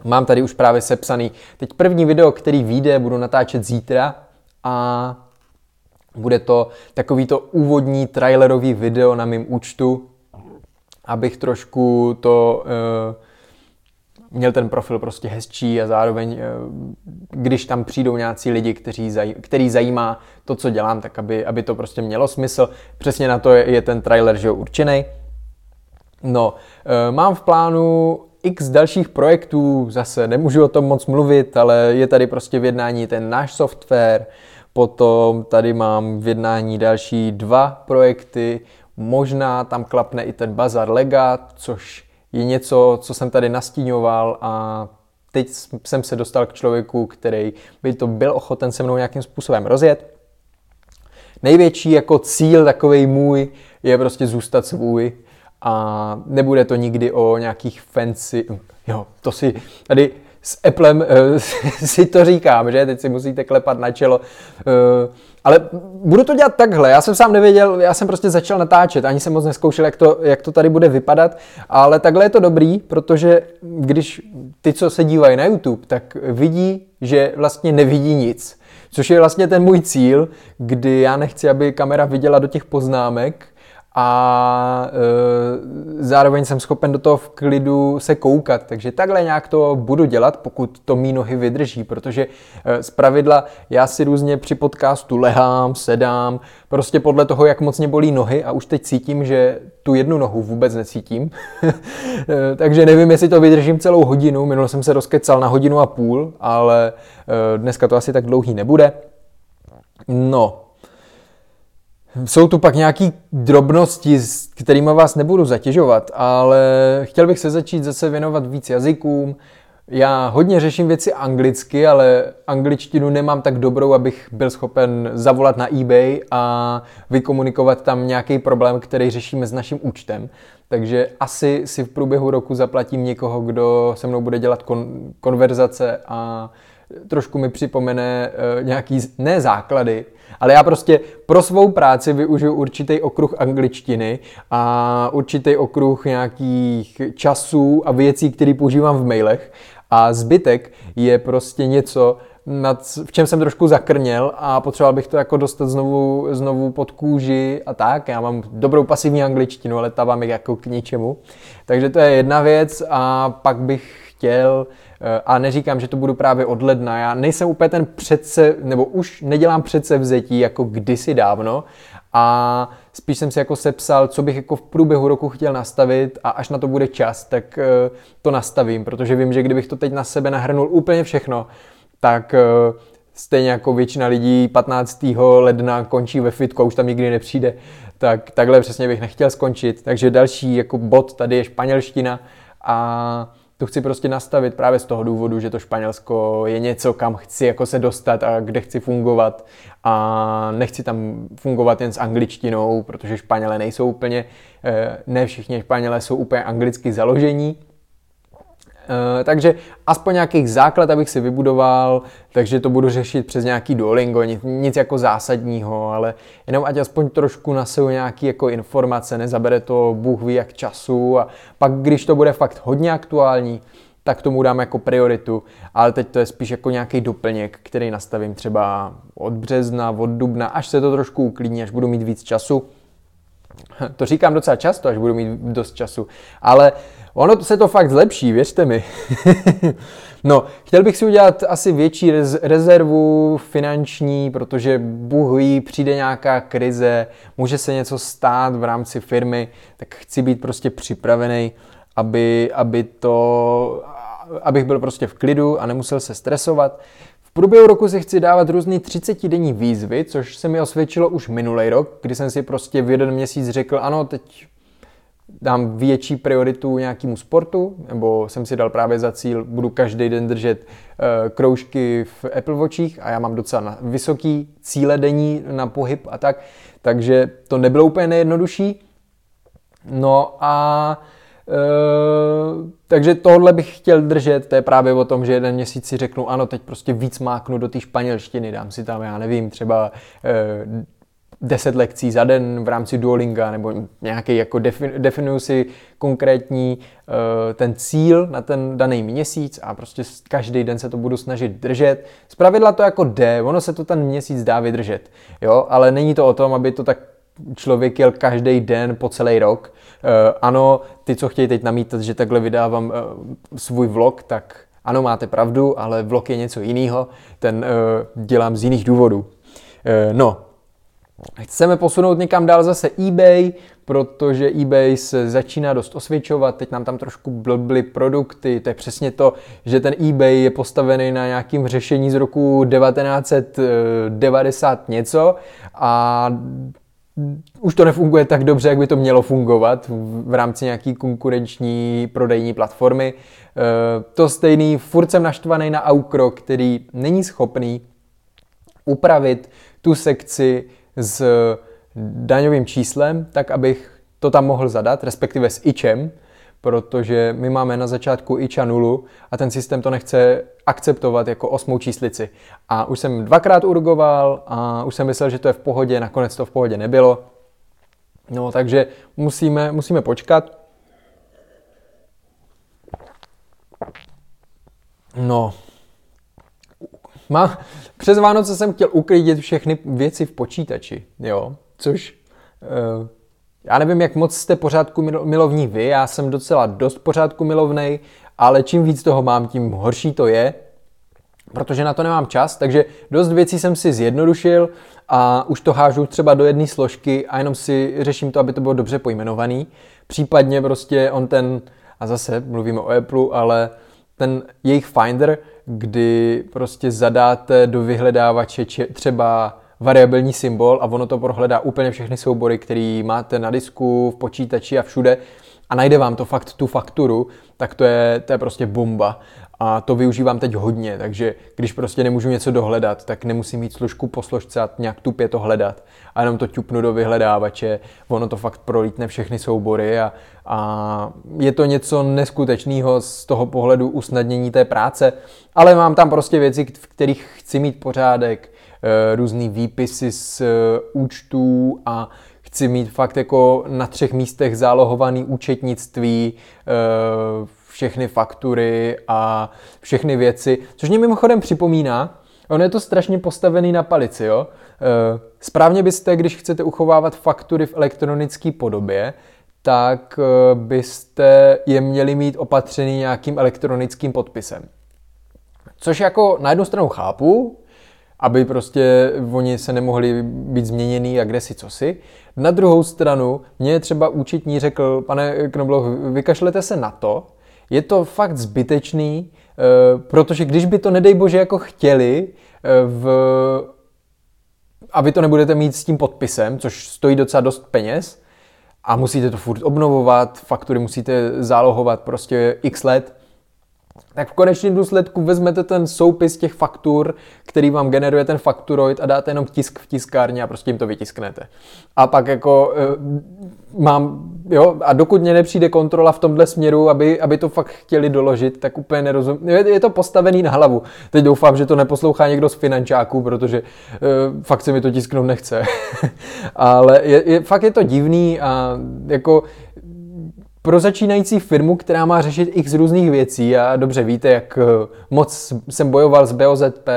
Mám tady už právě sepsaný teď první video, který vyjde, budu natáčet zítra a bude to takový to úvodní trailerový video na mém účtu, abych trošku to uh, měl ten profil prostě hezčí a zároveň, uh, když tam přijdou nějací lidi, kteří zaj, který zajímá to, co dělám, tak aby, aby to prostě mělo smysl. Přesně na to je, je ten trailer, že určený. No, uh, mám v plánu x dalších projektů, zase nemůžu o tom moc mluvit, ale je tady prostě v jednání ten náš software, potom tady mám v jednání další dva projekty, Možná tam klapne i ten bazar Lega, což je něco, co jsem tady nastíňoval a teď jsem se dostal k člověku, který by to byl ochoten se mnou nějakým způsobem rozjet. Největší jako cíl takový můj je prostě zůstat svůj a nebude to nikdy o nějakých fancy, jo, to si tady s Applem uh, si to říkám, že teď si musíte klepat na čelo. Uh, ale budu to dělat takhle, já jsem sám nevěděl, já jsem prostě začal natáčet, ani jsem moc neskoušel, jak to, jak to tady bude vypadat, ale takhle je to dobrý, protože když ty, co se dívají na YouTube, tak vidí, že vlastně nevidí nic. Což je vlastně ten můj cíl, kdy já nechci, aby kamera viděla do těch poznámek, a e, zároveň jsem schopen do toho v klidu se koukat. Takže takhle nějak to budu dělat, pokud to mý nohy vydrží, protože e, z pravidla já si různě při podcastu lehám, sedám, prostě podle toho, jak moc mě bolí nohy a už teď cítím, že tu jednu nohu vůbec necítím. e, takže nevím, jestli to vydržím celou hodinu, minul jsem se rozkecal na hodinu a půl, ale e, dneska to asi tak dlouhý nebude. No, jsou tu pak nějaké drobnosti, s kterými vás nebudu zatěžovat, ale chtěl bych se začít zase věnovat víc jazykům. Já hodně řeším věci anglicky, ale angličtinu nemám tak dobrou, abych byl schopen zavolat na eBay a vykomunikovat tam nějaký problém, který řešíme s naším účtem. Takže asi si v průběhu roku zaplatím někoho, kdo se mnou bude dělat kon- konverzace a trošku mi připomene uh, nějaký, ne základy, ale já prostě pro svou práci využiju určitý okruh angličtiny a určitý okruh nějakých časů a věcí, které používám v mailech a zbytek je prostě něco, nad, v čem jsem trošku zakrněl a potřeboval bych to jako dostat znovu, znovu pod kůži a tak. Já mám dobrou pasivní angličtinu, ale ta vám je jako k ničemu. Takže to je jedna věc a pak bych chtěl Eh, a neříkám, že to budu právě od ledna. Já nejsem úplně ten předse, nebo už nedělám předsevzetí jako kdysi dávno a spíš jsem si jako sepsal, co bych jako v průběhu roku chtěl nastavit a až na to bude čas, tak eh, to nastavím, protože vím, že kdybych to teď na sebe nahrnul úplně všechno, tak eh, stejně jako většina lidí 15. ledna končí ve fitku a už tam nikdy nepřijde, tak takhle přesně bych nechtěl skončit. Takže další jako bod tady je španělština a to chci prostě nastavit právě z toho důvodu, že to Španělsko je něco, kam chci jako se dostat a kde chci fungovat. A nechci tam fungovat jen s angličtinou, protože Španělé nejsou úplně, eh, ne všichni Španělé jsou úplně anglicky založení, Eh, takže aspoň nějakých základ, abych si vybudoval, takže to budu řešit přes nějaký Duolingo, nic, nic jako zásadního, ale jenom ať aspoň trošku naseju nějaký jako informace, nezabere to Bůh ví jak času a pak, když to bude fakt hodně aktuální, tak tomu dám jako prioritu, ale teď to je spíš jako nějaký doplněk, který nastavím třeba od března, od dubna, až se to trošku uklidní, až budu mít víc času. To říkám docela často, až budu mít dost času, ale ono se to fakt zlepší, věřte mi. No, chtěl bych si udělat asi větší rez- rezervu finanční, protože Bůh ví, přijde nějaká krize, může se něco stát v rámci firmy, tak chci být prostě připravený, aby, aby to, abych byl prostě v klidu a nemusel se stresovat. V průběhu roku si chci dávat různý 30-denní výzvy, což se mi osvědčilo už minulý rok, kdy jsem si prostě v jeden měsíc řekl, ano, teď dám větší prioritu nějakému sportu, nebo jsem si dal právě za cíl, budu každý den držet uh, kroužky v Apple Watchích a já mám docela vysoký cíle denní na pohyb a tak, takže to nebylo úplně nejjednodušší. No a Uh, takže tohle bych chtěl držet, to je právě o tom, že jeden měsíc si řeknu, ano, teď prostě víc máknu do té španělštiny, dám si tam, já nevím, třeba uh, 10 lekcí za den v rámci Duolinga nebo nějaký jako defin, definuju si konkrétní uh, ten cíl na ten daný měsíc a prostě každý den se to budu snažit držet. Z pravidla to jako jde, ono se to ten měsíc dá vydržet, jo, ale není to o tom, aby to tak člověk jel každý den po celý rok. Uh, ano, ty, co chtějí teď namítat, že takhle vydávám uh, svůj vlog, tak ano, máte pravdu, ale vlog je něco jiného, ten uh, dělám z jiných důvodů. No, Chceme posunout někam dál zase eBay, protože eBay se začíná dost osvědčovat, teď nám tam trošku blbly produkty, to je přesně to, že ten eBay je postavený na nějakým řešení z roku 1990 něco a už to nefunguje tak dobře, jak by to mělo fungovat v rámci nějaký konkurenční prodejní platformy. E, to stejný, furt jsem naštvaný na Aukro, který není schopný upravit tu sekci s daňovým číslem, tak abych to tam mohl zadat, respektive s ičem, protože my máme na začátku iča nulu a ten systém to nechce akceptovat jako osmou číslici. A už jsem dvakrát urgoval a už jsem myslel, že to je v pohodě, nakonec to v pohodě nebylo. No, takže musíme, musíme počkat. No, má, přes Vánoce jsem chtěl uklidit všechny věci v počítači, jo, což uh, já nevím, jak moc jste pořádku milovní vy, já jsem docela dost pořádku milovnej, ale čím víc toho mám, tím horší to je, protože na to nemám čas, takže dost věcí jsem si zjednodušil a už to hážu třeba do jedné složky a jenom si řeším to, aby to bylo dobře pojmenovaný. Případně prostě on ten, a zase mluvíme o Apple, ale ten jejich Finder, kdy prostě zadáte do vyhledávače třeba variabilní symbol a ono to prohledá úplně všechny soubory, které máte na disku, v počítači a všude a najde vám to fakt tu fakturu, tak to je, to je prostě bomba. A to využívám teď hodně, takže když prostě nemůžu něco dohledat, tak nemusím mít složku po složce a nějak tupě to hledat. A jenom to ťupnu do vyhledávače, ono to fakt prolítne všechny soubory a, a je to něco neskutečného z toho pohledu usnadnění té práce, ale mám tam prostě věci, v kterých chci mít pořádek, eh, různý výpisy z eh, účtů a chci mít fakt jako na třech místech zálohovaný účetnictví, eh, všechny faktury a všechny věci, což mě mimochodem připomíná, ono je to strašně postavený na palici, jo. Správně byste, když chcete uchovávat faktury v elektronické podobě, tak byste je měli mít opatřený nějakým elektronickým podpisem. Což jako na jednu stranu chápu, aby prostě oni se nemohli být změněný a kde si co si. Na druhou stranu mě třeba účetní řekl, pane Knobloch, vykašlete se na to, je to fakt zbytečný, eh, protože když by to, nedej bože, jako chtěli, eh, v, a vy to nebudete mít s tím podpisem, což stojí docela dost peněz, a musíte to furt obnovovat, faktury musíte zálohovat prostě x let, tak v konečném důsledku vezmete ten soupis těch faktur, který vám generuje ten fakturoid a dáte jenom tisk v tiskárně a prostě jim to vytisknete. A pak jako e, mám, jo, a dokud mě nepřijde kontrola v tomhle směru, aby, aby to fakt chtěli doložit, tak úplně nerozumím. Je, je to postavený na hlavu. Teď doufám, že to neposlouchá někdo z finančáků, protože e, fakt se mi to tisknout nechce. Ale je, je, fakt je to divný a jako pro začínající firmu, která má řešit x různých věcí a dobře víte, jak eh, moc jsem bojoval s BOZP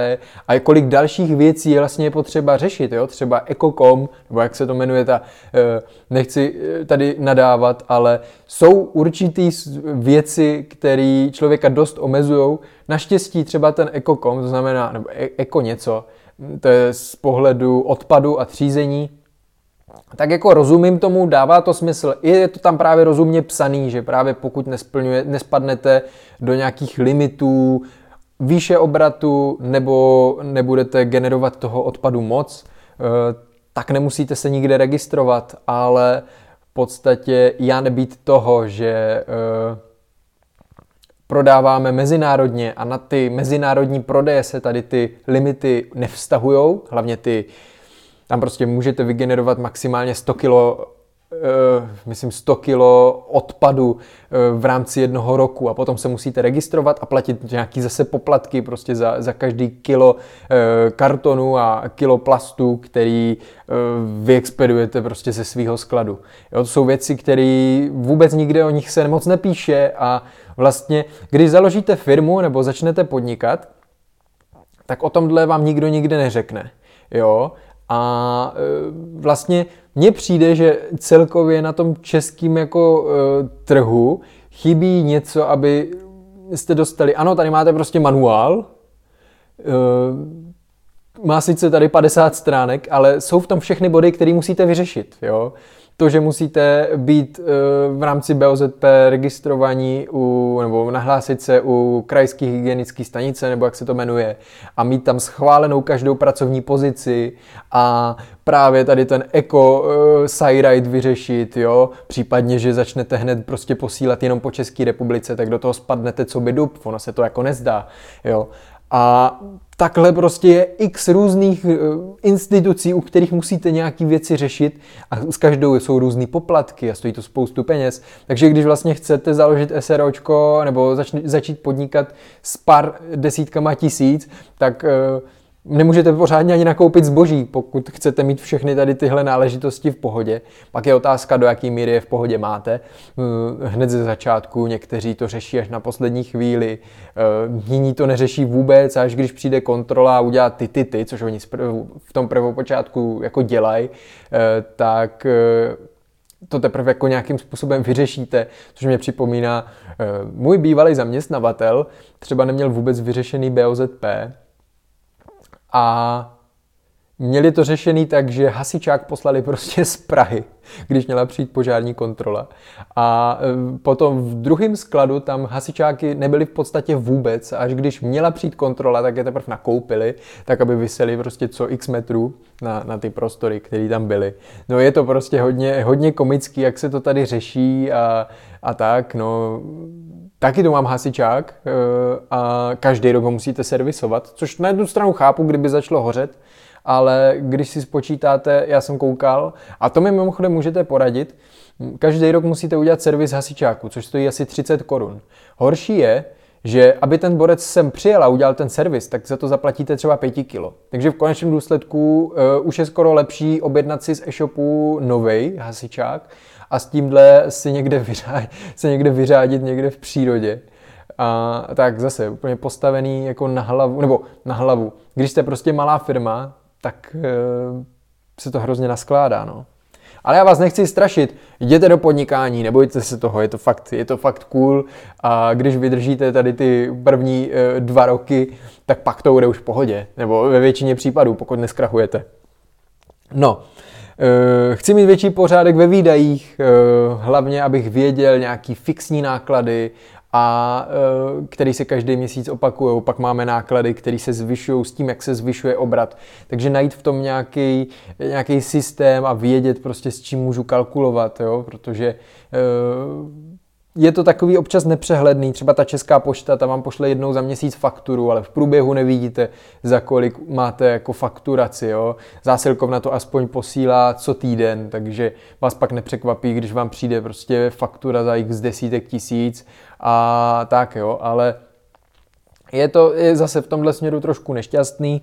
a kolik dalších věcí je vlastně potřeba řešit, jo? třeba Ecocom, nebo jak se to jmenuje, ta, eh, nechci eh, tady nadávat, ale jsou určitý věci, které člověka dost omezují. Naštěstí třeba ten Ecocom, to znamená, nebo Eko něco, to je z pohledu odpadu a třízení, tak jako rozumím tomu, dává to smysl. Je to tam právě rozumně psaný, že právě pokud nesplňuje, nespadnete do nějakých limitů výše obratu nebo nebudete generovat toho odpadu moc, eh, tak nemusíte se nikde registrovat, ale v podstatě já nebýt toho, že eh, prodáváme mezinárodně a na ty mezinárodní prodeje se tady ty limity nevztahují, hlavně ty tam prostě můžete vygenerovat maximálně 100 kilo Uh, myslím 100 kilo odpadu uh, v rámci jednoho roku a potom se musíte registrovat a platit nějaký zase poplatky prostě za, za každý kilo uh, kartonu a kilo plastu, který vyexpedujete prostě ze svého skladu. Jo, to jsou věci, které vůbec nikde o nich se moc nepíše a vlastně, když založíte firmu nebo začnete podnikat, tak o tomhle vám nikdo nikde neřekne. Jo? A e, vlastně mně přijde, že celkově na tom českým jako e, trhu chybí něco, aby jste dostali, ano, tady máte prostě manuál, e, má sice tady 50 stránek, ale jsou v tom všechny body, které musíte vyřešit, jo to, že musíte být eh, v rámci BOZP registrovaní u, nebo nahlásit se u krajské hygienické stanice, nebo jak se to jmenuje, a mít tam schválenou každou pracovní pozici a právě tady ten eco uh, side vyřešit, jo, případně, že začnete hned prostě posílat jenom po České republice, tak do toho spadnete co by dub, ono se to jako nezdá, jo. A takhle prostě je x různých eh, institucí, u kterých musíte nějaký věci řešit a s každou jsou různé poplatky a stojí to spoustu peněz. Takže když vlastně chcete založit SROčko nebo začít podnikat s pár desítkama tisíc, tak uh, nemůžete pořádně ani nakoupit zboží, pokud chcete mít všechny tady tyhle náležitosti v pohodě. Pak je otázka, do jaký míry je v pohodě máte. Eh, hned ze začátku někteří to řeší až na poslední chvíli, eh, jiní to neřeší vůbec, až když přijde kontrola a udělá ty ty ty, což oni v tom prvopočátku jako dělají, eh, tak to teprve jako nějakým způsobem vyřešíte, což mě připomíná, můj bývalý zaměstnavatel třeba neměl vůbec vyřešený BOZP, a měli to řešený tak, že hasičák poslali prostě z Prahy, když měla přijít požární kontrola. A e, potom v druhém skladu tam hasičáky nebyly v podstatě vůbec. Až když měla přijít kontrola, tak je teprve nakoupili, tak aby vyseli prostě co x metrů na, na ty prostory, které tam byly. No je to prostě hodně, hodně komický, jak se to tady řeší a, a tak, no Taky tu mám hasičák eh, a každý rok ho musíte servisovat, což na jednu stranu chápu, kdyby začalo hořet, ale když si spočítáte, já jsem koukal, a to mi mimochodem můžete poradit, každý rok musíte udělat servis hasičáku, což stojí asi 30 korun. Horší je, že aby ten borec sem přijel a udělal ten servis, tak za to zaplatíte třeba 5 kilo. Takže v konečném důsledku uh, už je skoro lepší objednat si z e-shopu novej hasičák, a s tímhle si někde, vyřádit, se někde vyřádit někde v přírodě. A tak zase úplně postavený jako na hlavu, nebo na hlavu. Když jste prostě malá firma, tak e, se to hrozně naskládá, no. Ale já vás nechci strašit, jděte do podnikání, nebojte se toho, je to fakt, je to fakt cool a když vydržíte tady ty první e, dva roky, tak pak to bude už v pohodě, nebo ve většině případů, pokud neskrachujete. No, Eh, chci mít větší pořádek ve výdajích, eh, hlavně abych věděl nějaký fixní náklady, a eh, který se každý měsíc opakují. Pak máme náklady, které se zvyšují s tím, jak se zvyšuje obrat. Takže najít v tom nějaký, nějaký systém a vědět prostě s čím můžu kalkulovat, jo? protože je to takový občas nepřehledný, třeba ta česká pošta, ta vám pošle jednou za měsíc fakturu, ale v průběhu nevidíte, za kolik máte jako fakturaci, jo. Zásilkovna to aspoň posílá co týden, takže vás pak nepřekvapí, když vám přijde prostě faktura za x desítek tisíc a tak, jo, ale je to je zase v tomhle směru trošku nešťastný.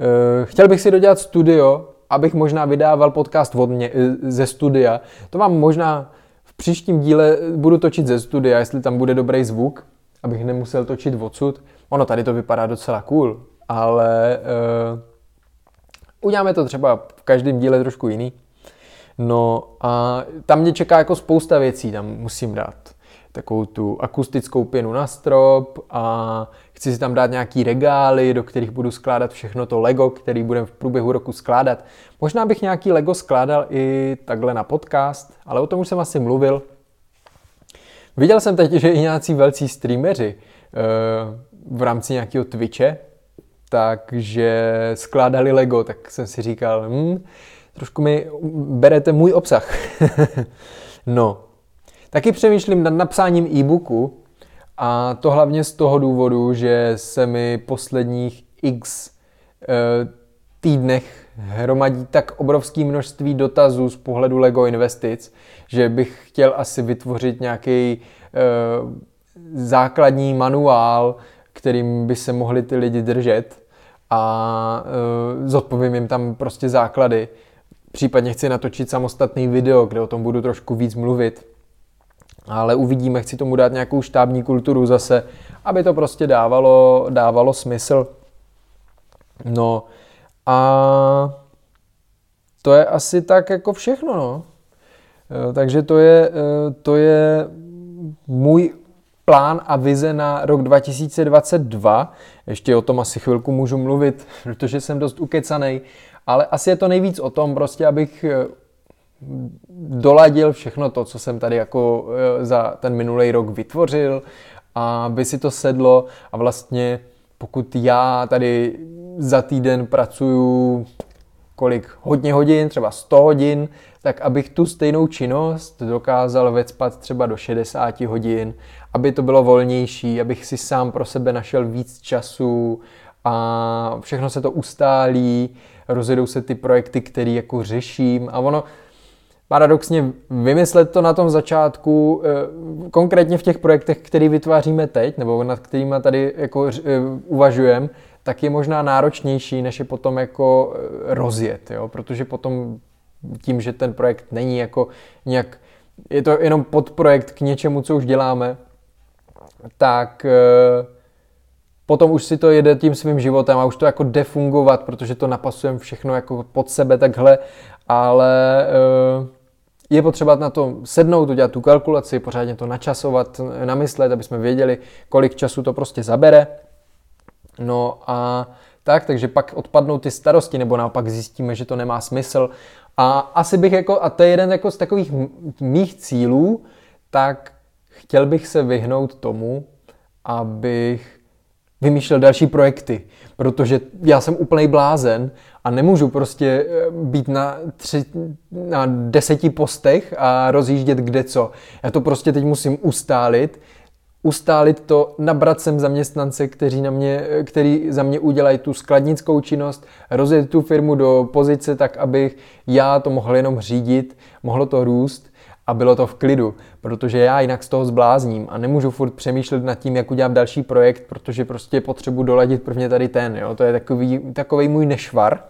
Eh, chtěl bych si dodělat studio, abych možná vydával podcast od mě, eh, ze studia. To vám možná příštím díle budu točit ze studia, jestli tam bude dobrý zvuk, abych nemusel točit odsud. Ono tady to vypadá docela cool, ale uh, uděláme to třeba v každém díle trošku jiný. No a tam mě čeká jako spousta věcí, tam musím dát takovou tu akustickou pěnu na strop a chci si tam dát nějaký regály, do kterých budu skládat všechno to Lego, který budeme v průběhu roku skládat. Možná bych nějaký Lego skládal i takhle na podcast, ale o tom už jsem asi mluvil. Viděl jsem teď, že i nějací velcí streameři eh, v rámci nějakého Twitche, takže skládali Lego, tak jsem si říkal, hm, trošku mi berete můj obsah. no, taky přemýšlím nad napsáním e-booku a to hlavně z toho důvodu, že se mi posledních x e, týdnech hromadí tak obrovské množství dotazů z pohledu Lego investic, že bych chtěl asi vytvořit nějaký e, základní manuál, kterým by se mohli ty lidi držet a e, zodpovím jim tam prostě základy. Případně chci natočit samostatný video, kde o tom budu trošku víc mluvit. Ale uvidíme, chci tomu dát nějakou štábní kulturu zase, aby to prostě dávalo, dávalo smysl. No a to je asi tak jako všechno, no. E, takže to je, e, to je můj plán a vize na rok 2022. Ještě o tom asi chvilku můžu mluvit, protože jsem dost ukecanej, ale asi je to nejvíc o tom prostě, abych eh, doladil všechno to, co jsem tady jako eh, za ten minulý rok vytvořil, aby si to sedlo a vlastně pokud já tady za týden pracuju kolik hodně hodin, třeba 100 hodin, tak abych tu stejnou činnost dokázal vecpat třeba do 60 hodin, aby to bylo volnější, abych si sám pro sebe našel víc času a všechno se to ustálí, rozjedou se ty projekty, které jako řeším a ono paradoxně vymyslet to na tom začátku, eh, konkrétně v těch projektech, které vytváříme teď, nebo nad kterými tady jako eh, uvažujeme, tak je možná náročnější, než je potom jako eh, rozjet, jo? protože potom tím, že ten projekt není jako nějak, je to jenom podprojekt k něčemu, co už děláme, tak potom už si to jede tím svým životem a už to jako defungovat, protože to napasujeme všechno jako pod sebe takhle, ale je potřeba na to sednout, udělat tu kalkulaci, pořádně to načasovat, namyslet, aby jsme věděli, kolik času to prostě zabere. No a tak, takže pak odpadnou ty starosti, nebo naopak zjistíme, že to nemá smysl. A asi bych jako, a to je jeden jako z takových mých cílů, tak chtěl bych se vyhnout tomu, abych vymýšlel další projekty, protože já jsem úplný blázen a nemůžu prostě eh, být na, tři, na deseti postech a rozjíždět kde co. Já to prostě teď musím ustálit, ustálit to, nabrat sem zaměstnance, kteří na mě, který za mě udělají tu skladnickou činnost, rozjet tu firmu do pozice tak, abych já to mohl jenom řídit, mohlo to růst a bylo to v klidu, protože já jinak z toho zblázním a nemůžu furt přemýšlet nad tím, jak udělám další projekt, protože prostě potřebuji doladit prvně tady ten, jo? to je takový, takový můj nešvar,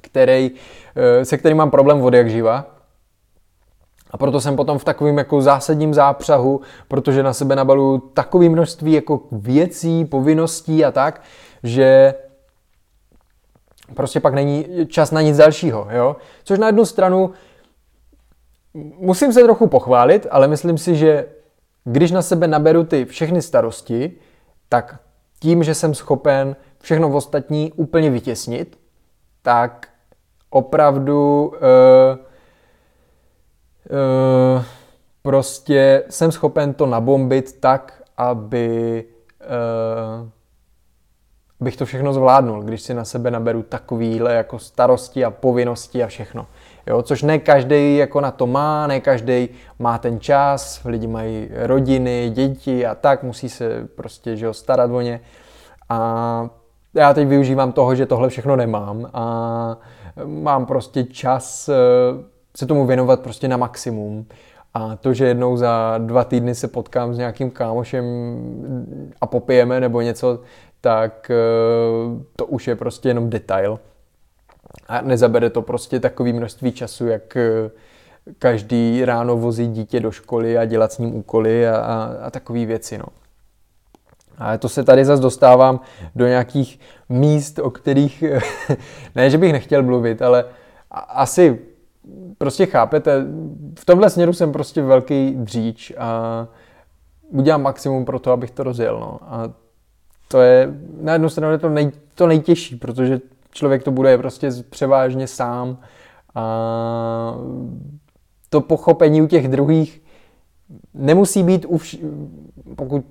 který, eh, se kterým mám problém od jak živa, a proto jsem potom v takovém jako zásadním zápřahu, protože na sebe nabalu takové množství jako věcí, povinností a tak, že prostě pak není čas na nic dalšího, jo? Což na jednu stranu musím se trochu pochválit, ale myslím si, že když na sebe naberu ty všechny starosti, tak tím, že jsem schopen všechno v ostatní úplně vytěsnit, tak opravdu uh, uh, prostě jsem schopen to nabombit tak, aby uh, bych to všechno zvládnul, když si na sebe naberu takovýhle jako starosti a povinnosti a všechno. Jo, což ne každý jako na to má, ne každý má ten čas, lidi mají rodiny, děti a tak, musí se prostě že jo, starat o ně. A já teď využívám toho, že tohle všechno nemám a mám prostě čas eh, se tomu věnovat prostě na maximum. A to, že jednou za dva týdny se potkám s nějakým kámošem a popijeme nebo něco, tak eh, to už je prostě jenom detail. A nezabere to prostě takový množství času, jak, každý ráno vozit dítě do školy a dělat s ním úkoly a, a, a takové věci. No. Ale to se tady zase dostávám do nějakých míst, o kterých, ne, že bych nechtěl mluvit, ale asi prostě chápete, v tomhle směru jsem prostě velký dříč a udělám maximum pro to, abych to rozjel. No. A to je na jednu stranu je to, nej, to nejtěžší, protože člověk to bude prostě převážně sám a to pochopení u těch druhých nemusí být už, pokud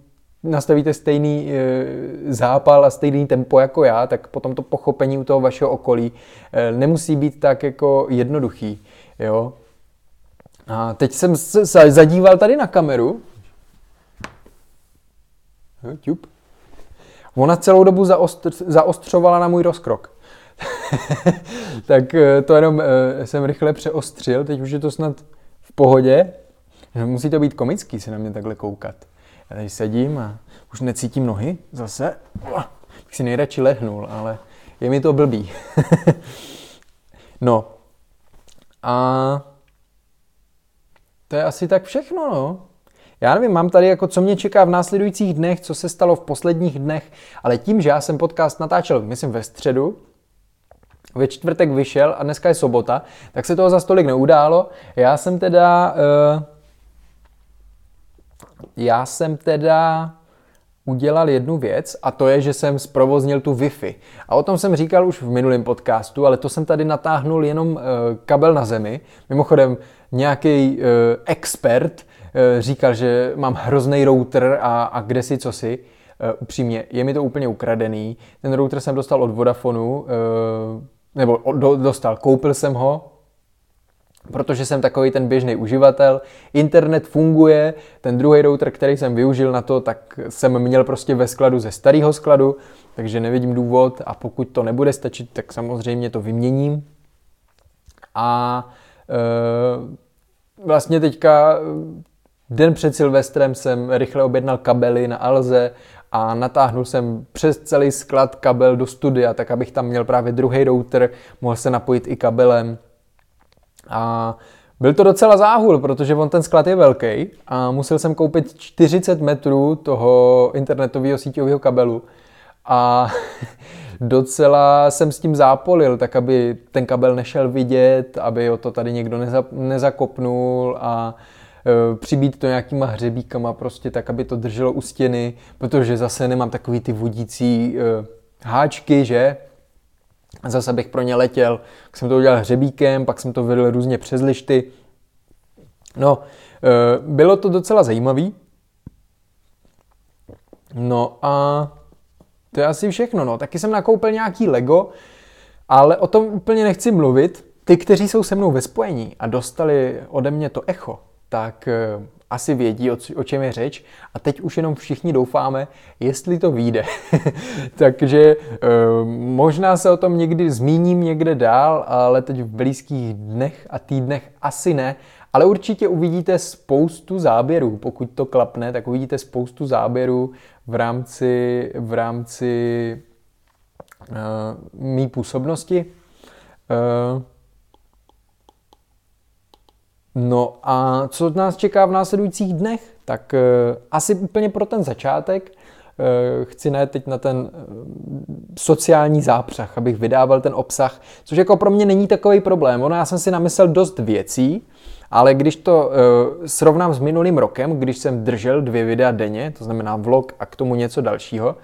nastavíte stejný e, zápal a stejný tempo jako já, tak potom to pochopení u toho vašeho okolí e, nemusí být tak jako jednoduchý. Jo? A teď jsem se zadíval tady na kameru. Ona celou dobu zaostř, zaostřovala na můj rozkrok. tak e, to jenom jsem rychle přeostřil, teď už je to snad v pohodě. Musí to být komický se na mě takhle koukat. Já tady sedím a už necítím nohy zase. Bych si nejradši lehnul, ale je mi to blbý. no. A to je asi tak všechno, no. Já nevím, mám tady jako, co mě čeká v následujících dnech, co se stalo v posledních dnech, ale tím, že já jsem podcast natáčel, myslím, ve středu, ve čtvrtek vyšel a dneska je sobota, tak se toho za stolik neudálo. Já jsem teda... Uh, já jsem teda udělal jednu věc a to je, že jsem zprovoznil tu Wi-Fi. A o tom jsem říkal už v minulém podcastu, ale to jsem tady natáhnul jenom uh, kabel na zemi. Mimochodem, nějaký uh, expert uh, říkal, že mám hrozný router a, a kde si co si. Uh, upřímně, je mi to úplně ukradený. Ten router jsem dostal od Vodafonu, uh, nebo do, dostal, koupil jsem ho, protože jsem takový ten běžný uživatel. Internet funguje, ten druhý router, který jsem využil na to, tak jsem měl prostě ve skladu ze starého skladu, takže nevidím důvod a pokud to nebude stačit, tak samozřejmě to vyměním. A e, vlastně teďka den před Silvestrem jsem rychle objednal kabely na Alze a natáhnul jsem přes celý sklad kabel do studia, tak abych tam měl právě druhý router, mohl se napojit i kabelem. A byl to docela záhul, protože on ten sklad je velký a musel jsem koupit 40 metrů toho internetového síťového kabelu. A docela jsem s tím zápolil, tak aby ten kabel nešel vidět, aby ho to tady někdo neza, nezakopnul a e, přibít to nějakýma hřebíkama prostě tak, aby to drželo u stěny, protože zase nemám takový ty vodící e, háčky, že? Zase bych pro ně letěl, tak jsem to udělal hřebíkem, pak jsem to vedl různě přes lišty. No, e, bylo to docela zajímavý. No a to je asi všechno. No. Taky jsem nakoupil nějaký Lego, ale o tom úplně nechci mluvit. Ty, kteří jsou se mnou ve spojení a dostali ode mě to echo, tak e, asi vědí, o, čem je řeč a teď už jenom všichni doufáme, jestli to vyjde. Takže eh, možná se o tom někdy zmíním někde dál, ale teď v blízkých dnech a týdnech asi ne, ale určitě uvidíte spoustu záběrů. Pokud to klapne, tak uvidíte spoustu záběrů v rámci, v rámci uh, mý působnosti. Uh, No a co nás čeká v následujících dnech? Tak uh, asi úplně pro ten začátek uh, chci ne teď na ten uh, sociální zápřah, abych vydával ten obsah, což jako pro mě není takový problém. Ono já jsem si namyslel dost věcí, ale když to srovnám s minulým rokem, když jsem držel dvě videa denně, to znamená vlog a k tomu něco dalšího,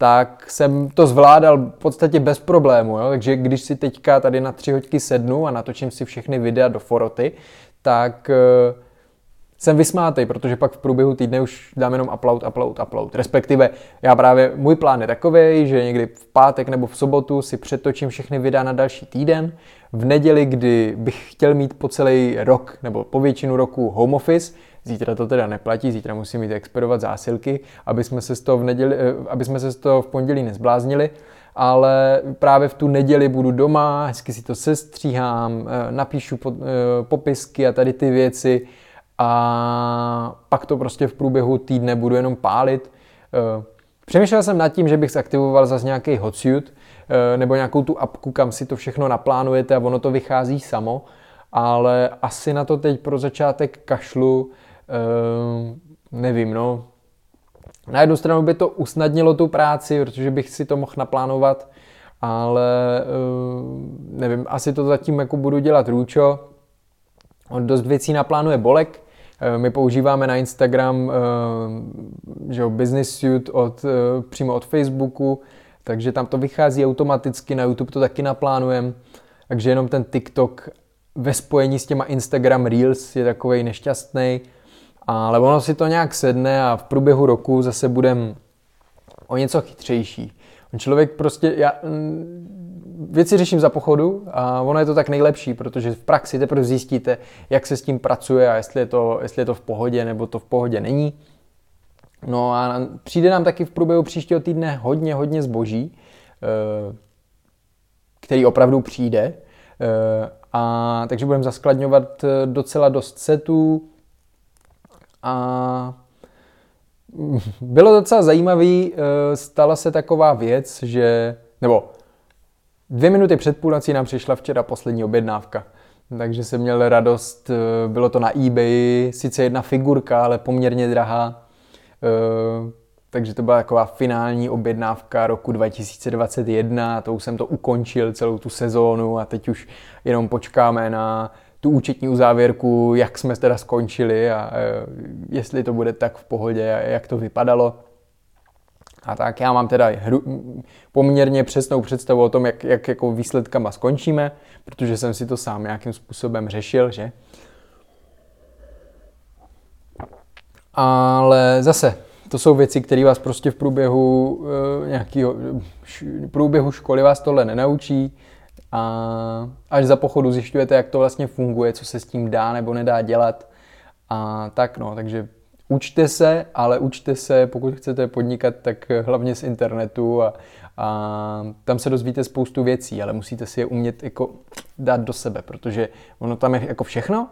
tak jsem to zvládal v podstatě bez problému. Jo? Takže když si teďka tady na tři hoďky sednu a natočím si všechny videa do foroty, tak uh, jsem vysmátej, protože pak v průběhu týdne už dám jenom upload, upload, upload. Respektive já právě, můj plán je takový, že někdy v pátek nebo v sobotu si přetočím všechny videa na další týden. V neděli, kdy bych chtěl mít po celý rok nebo po většinu roku home office, Zítra to teda neplatí, zítra musím jít expedovat zásilky, aby jsme se z toho v, neděli, eh, aby jsme se z toho v pondělí nezbláznili, ale právě v tu neděli budu doma, hezky si to sestříhám, eh, napíšu eh, popisky a tady ty věci a pak to prostě v průběhu týdne budu jenom pálit. Přemýšlel jsem nad tím, že bych zaktivoval zase nějaký hotsuit nebo nějakou tu apku, kam si to všechno naplánujete a ono to vychází samo ale asi na to teď pro začátek kašlu, nevím, no. Na jednu stranu by to usnadnilo tu práci, protože bych si to mohl naplánovat, ale uh, nevím, asi to zatím jako budu dělat růčo. On dost věcí naplánuje Bolek, Eh, my používáme na Instagram eh, že Business Suite od, eh, přímo od Facebooku, takže tam to vychází automaticky, na YouTube to taky naplánujeme, takže jenom ten TikTok ve spojení s těma Instagram Reels je takový nešťastný, ale ono si to nějak sedne a v průběhu roku zase budeme o něco chytřejší. Člověk prostě, já, věci řeším za pochodu a ono je to tak nejlepší, protože v praxi teprve zjistíte, jak se s tím pracuje a jestli je to, jestli je to v pohodě nebo to v pohodě není. No a přijde nám taky v průběhu příštího týdne hodně, hodně zboží, eh, který opravdu přijde. Eh, a takže budeme zaskladňovat eh, docela dost setů a bylo docela zajímavý, stala se taková věc, že, nebo Dvě minuty před půlnocí nám přišla včera poslední objednávka. Takže jsem měl radost, eh, bylo to na eBay, sice jedna figurka, ale poměrně drahá. Eh, takže to byla taková finální objednávka roku 2021, to už jsem to ukončil celou tu sezónu a teď už jenom počkáme na tu účetní uzávěrku, jak jsme teda skončili a eh, jestli to bude tak v pohodě a jak to vypadalo. A tak já mám teda hru, poměrně přesnou představu o tom, jak, jak jako výsledkama skončíme, protože jsem si to sám nějakým způsobem řešil, že? Ale zase, to jsou věci, které vás prostě v průběhu uh, nějakého š, průběhu školy vás tohle nenaučí a až za pochodu zjišťujete, jak to vlastně funguje, co se s tím dá nebo nedá dělat. A tak no, takže Učte se, ale učte se, pokud chcete podnikat, tak hlavně z internetu a, a tam se dozvíte spoustu věcí, ale musíte si je umět jako dát do sebe, protože ono tam je jako všechno,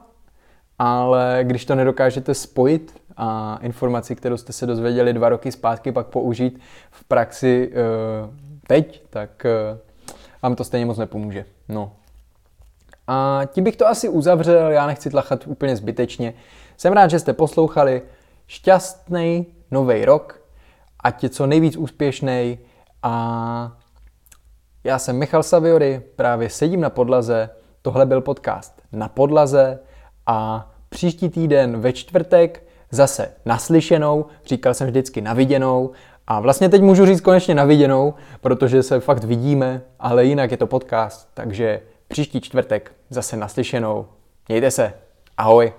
ale když to nedokážete spojit a informaci, kterou jste se dozvěděli dva roky zpátky, pak použít v praxi uh, teď, tak uh, vám to stejně moc nepomůže. No. A tím bych to asi uzavřel, já nechci tlachat úplně zbytečně. Jsem rád, že jste poslouchali šťastný nový rok, ať je co nejvíc úspěšný a já jsem Michal Saviory, právě sedím na podlaze, tohle byl podcast na podlaze a příští týden ve čtvrtek zase naslyšenou, říkal jsem vždycky naviděnou a vlastně teď můžu říct konečně naviděnou, protože se fakt vidíme, ale jinak je to podcast, takže příští čtvrtek zase naslyšenou. Mějte se. Ahoj.